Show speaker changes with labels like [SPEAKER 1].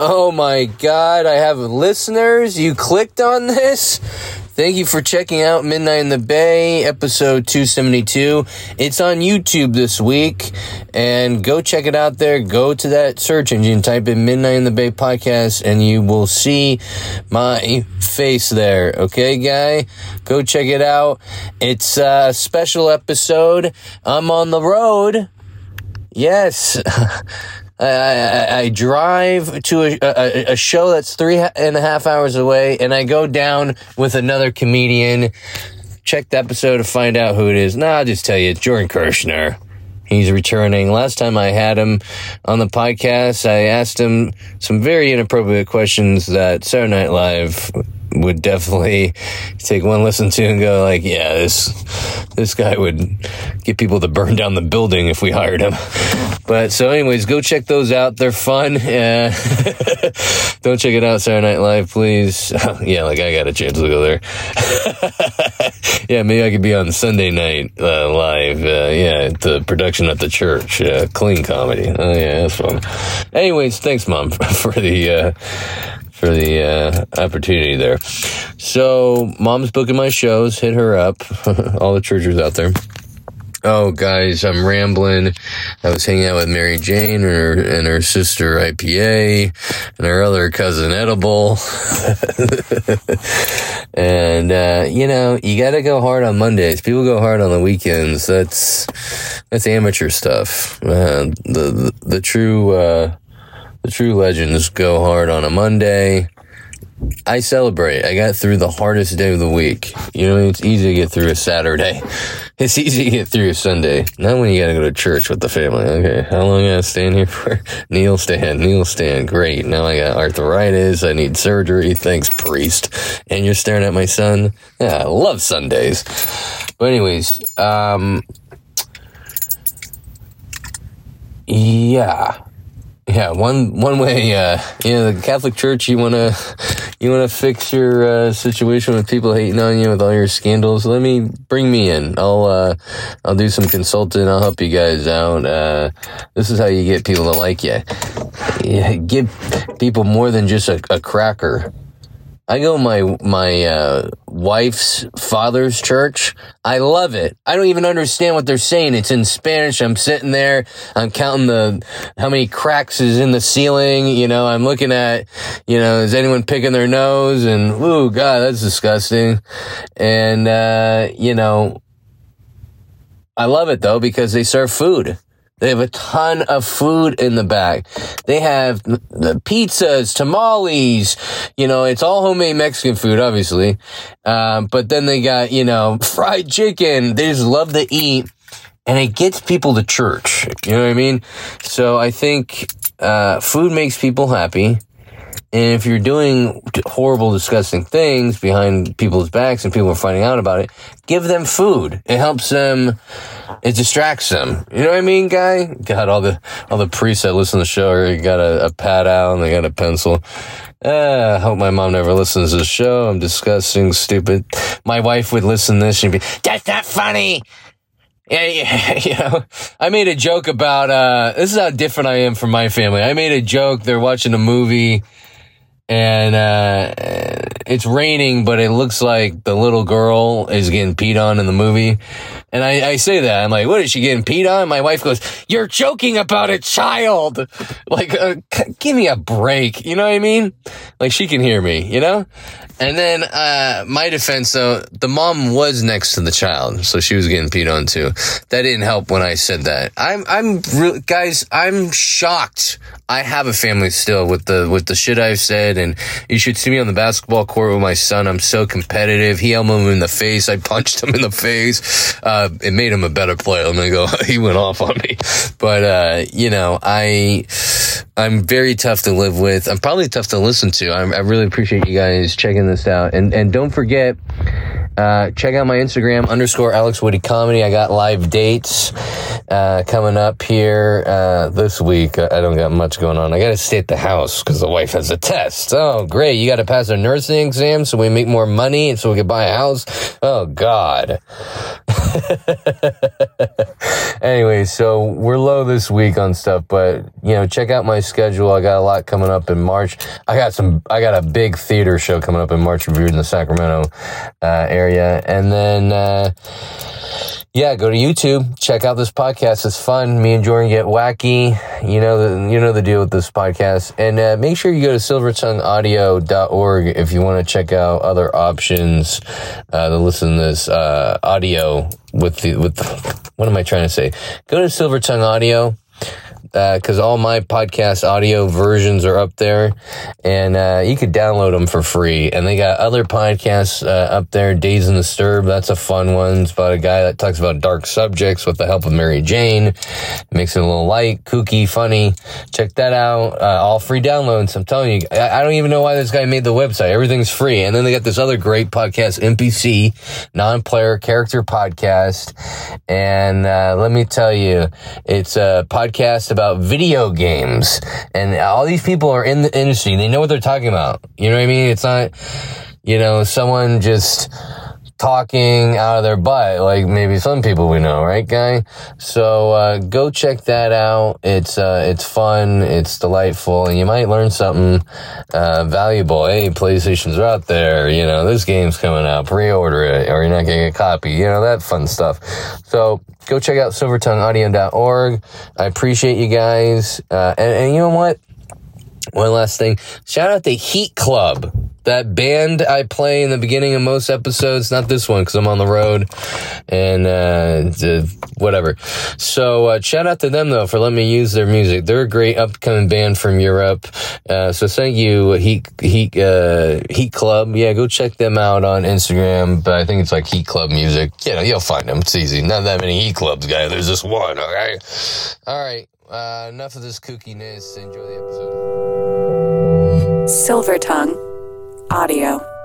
[SPEAKER 1] Oh my God, I have listeners. You clicked on this? Thank you for checking out Midnight in the Bay, episode 272. It's on YouTube this week, and go check it out there. Go to that search engine, type in Midnight in the Bay podcast, and you will see my face there. Okay, guy? Go check it out. It's a special episode. I'm on the road. Yes. I, I, I drive to a, a, a, show that's three and a half hours away, and I go down with another comedian. Check the episode to find out who it is. Nah, I'll just tell you, it's Jordan Kirschner. He's returning. Last time I had him on the podcast, I asked him some very inappropriate questions that Saturday Night Live would definitely take one listen to and go like, yeah, this this guy would get people to burn down the building if we hired him. But so, anyways, go check those out. They're fun. Yeah. Don't check it out Saturday Night Live, please. yeah, like I got a chance to go there. yeah, maybe I could be on Sunday night uh, live. Uh, yeah, the production at the church, uh, clean comedy. Oh yeah, that's fun. Anyways, thanks, mom, for the uh, for the uh, opportunity there. So, mom's booking my shows. Hit her up. All the churches out there. Oh, guys, I'm rambling. I was hanging out with Mary Jane and her, and her sister IPA and her other cousin Edible. and, uh, you know, you gotta go hard on Mondays. People go hard on the weekends. That's, that's amateur stuff. Uh, the, the, the true, uh, the true legends go hard on a Monday. I celebrate. I got through the hardest day of the week. You know, it's easy to get through a Saturday. It's easy to get through a Sunday. Not when you gotta go to church with the family. Okay, how long I gotta stand here for? Kneel stand, kneel stand. Great. Now I got arthritis. I need surgery. Thanks, priest. And you're staring at my son. Yeah, I love Sundays. But anyways, um, yeah. Yeah, one one way, uh, you know, the Catholic Church, you wanna you wanna fix your uh, situation with people hating on you with all your scandals. Let me bring me in. I'll uh, I'll do some consulting. I'll help you guys out. Uh, this is how you get people to like you. Yeah, give people more than just a, a cracker. I go my my uh, wife's father's church. I love it. I don't even understand what they're saying. It's in Spanish. I'm sitting there. I'm counting the how many cracks is in the ceiling. You know, I'm looking at you know is anyone picking their nose and ooh god that's disgusting. And uh, you know, I love it though because they serve food. They have a ton of food in the back. They have the pizzas, tamales, you know, it's all homemade Mexican food, obviously. Um, but then they got, you know, fried chicken. They just love to eat and it gets people to church. You know what I mean? So I think, uh, food makes people happy. And if you're doing horrible, disgusting things behind people's backs and people are finding out about it, give them food. It helps them. It distracts them. You know what I mean, guy? Got all the all the priests that listen to the show got a, a pad out and they got a pencil. Uh, I hope my mom never listens to the show. I'm disgusting, stupid. My wife would listen to this and be, that's not funny. Yeah, you know, I made a joke about, uh, this is how different I am from my family. I made a joke. They're watching a movie and uh, it's raining, but it looks like the little girl is getting peed on in the movie. And I, I say that I'm like, what is she getting peed on? My wife goes, "You're joking about a child." Like, uh, give me a break. You know what I mean? Like she can hear me. You know. And then uh, my defense, though, the mom was next to the child, so she was getting peed on too. That didn't help when I said that. I'm, I'm, re- guys, I'm shocked. I have a family still with the with the shit I've said, and you should see me on the basketball court with my son. I'm so competitive. He elbowed me in the face. I punched him in the face. Uh, it made him a better player. I'm gonna go. he went off on me, but uh, you know, I I'm very tough to live with. I'm probably tough to listen to. I, I really appreciate you guys checking this out. And and don't forget, uh, check out my Instagram underscore Alex Woody Comedy. I got live dates uh, coming up here uh, this week. I don't got much going on. I got to stay at the house because the wife has a test. Oh, great. You got to pass a nursing exam so we make more money and so we can buy a house. Oh, God. anyway, so we're low this week on stuff, but you know, check out my schedule. I got a lot coming up in March. I got some. I got a big theater show coming up in March. Reviewed in the Sacramento uh, area, and then. Yeah, go to YouTube. Check out this podcast. It's fun. Me and Jordan get wacky. You know the you know the deal with this podcast. And uh, make sure you go to silvertongueaudio.org if you want to check out other options uh, to listen to this uh, audio with the with. What am I trying to say? Go to Silver Tongue Audio because uh, all my podcast audio versions are up there, and uh, you could download them for free. And they got other podcasts uh, up there. Days in the Disturbed, that's a fun one. It's about a guy that talks about dark subjects with the help of Mary Jane. Makes it a little light, kooky, funny. Check that out. Uh, all free downloads. I'm telling you, I, I, don't even know why this guy made the website. Everything's free. And then they got this other great podcast, NPC, non-player character podcast. And uh, let me tell you, it's a podcast about video games. And all these people are in the industry. They know what they're talking about. You know what I mean? It's not, you know, someone just talking out of their butt, like maybe some people we know, right, guy? So uh, go check that out. It's uh, it's fun, it's delightful, and you might learn something uh, valuable. Hey, PlayStations are out there. You know, this game's coming out. Pre-order it, or you're not getting a copy. You know that fun stuff. So go check out silvertongueaudio.org. I appreciate you guys, uh, and, and you know what? One last thing. Shout out to Heat Club that band I play in the beginning of most episodes, not this one because I'm on the road and uh, whatever. So uh, shout out to them though for letting me use their music. They're a great upcoming band from Europe. Uh, so thank you, Heat Heat uh, Heat Club. Yeah, go check them out on Instagram. But I think it's like Heat Club Music. You know, you'll find them. It's easy. Not that many Heat Clubs, guy. There's just one. Okay. All right. Uh, enough of this kookiness. Enjoy the episode.
[SPEAKER 2] Silver Tongue Audio.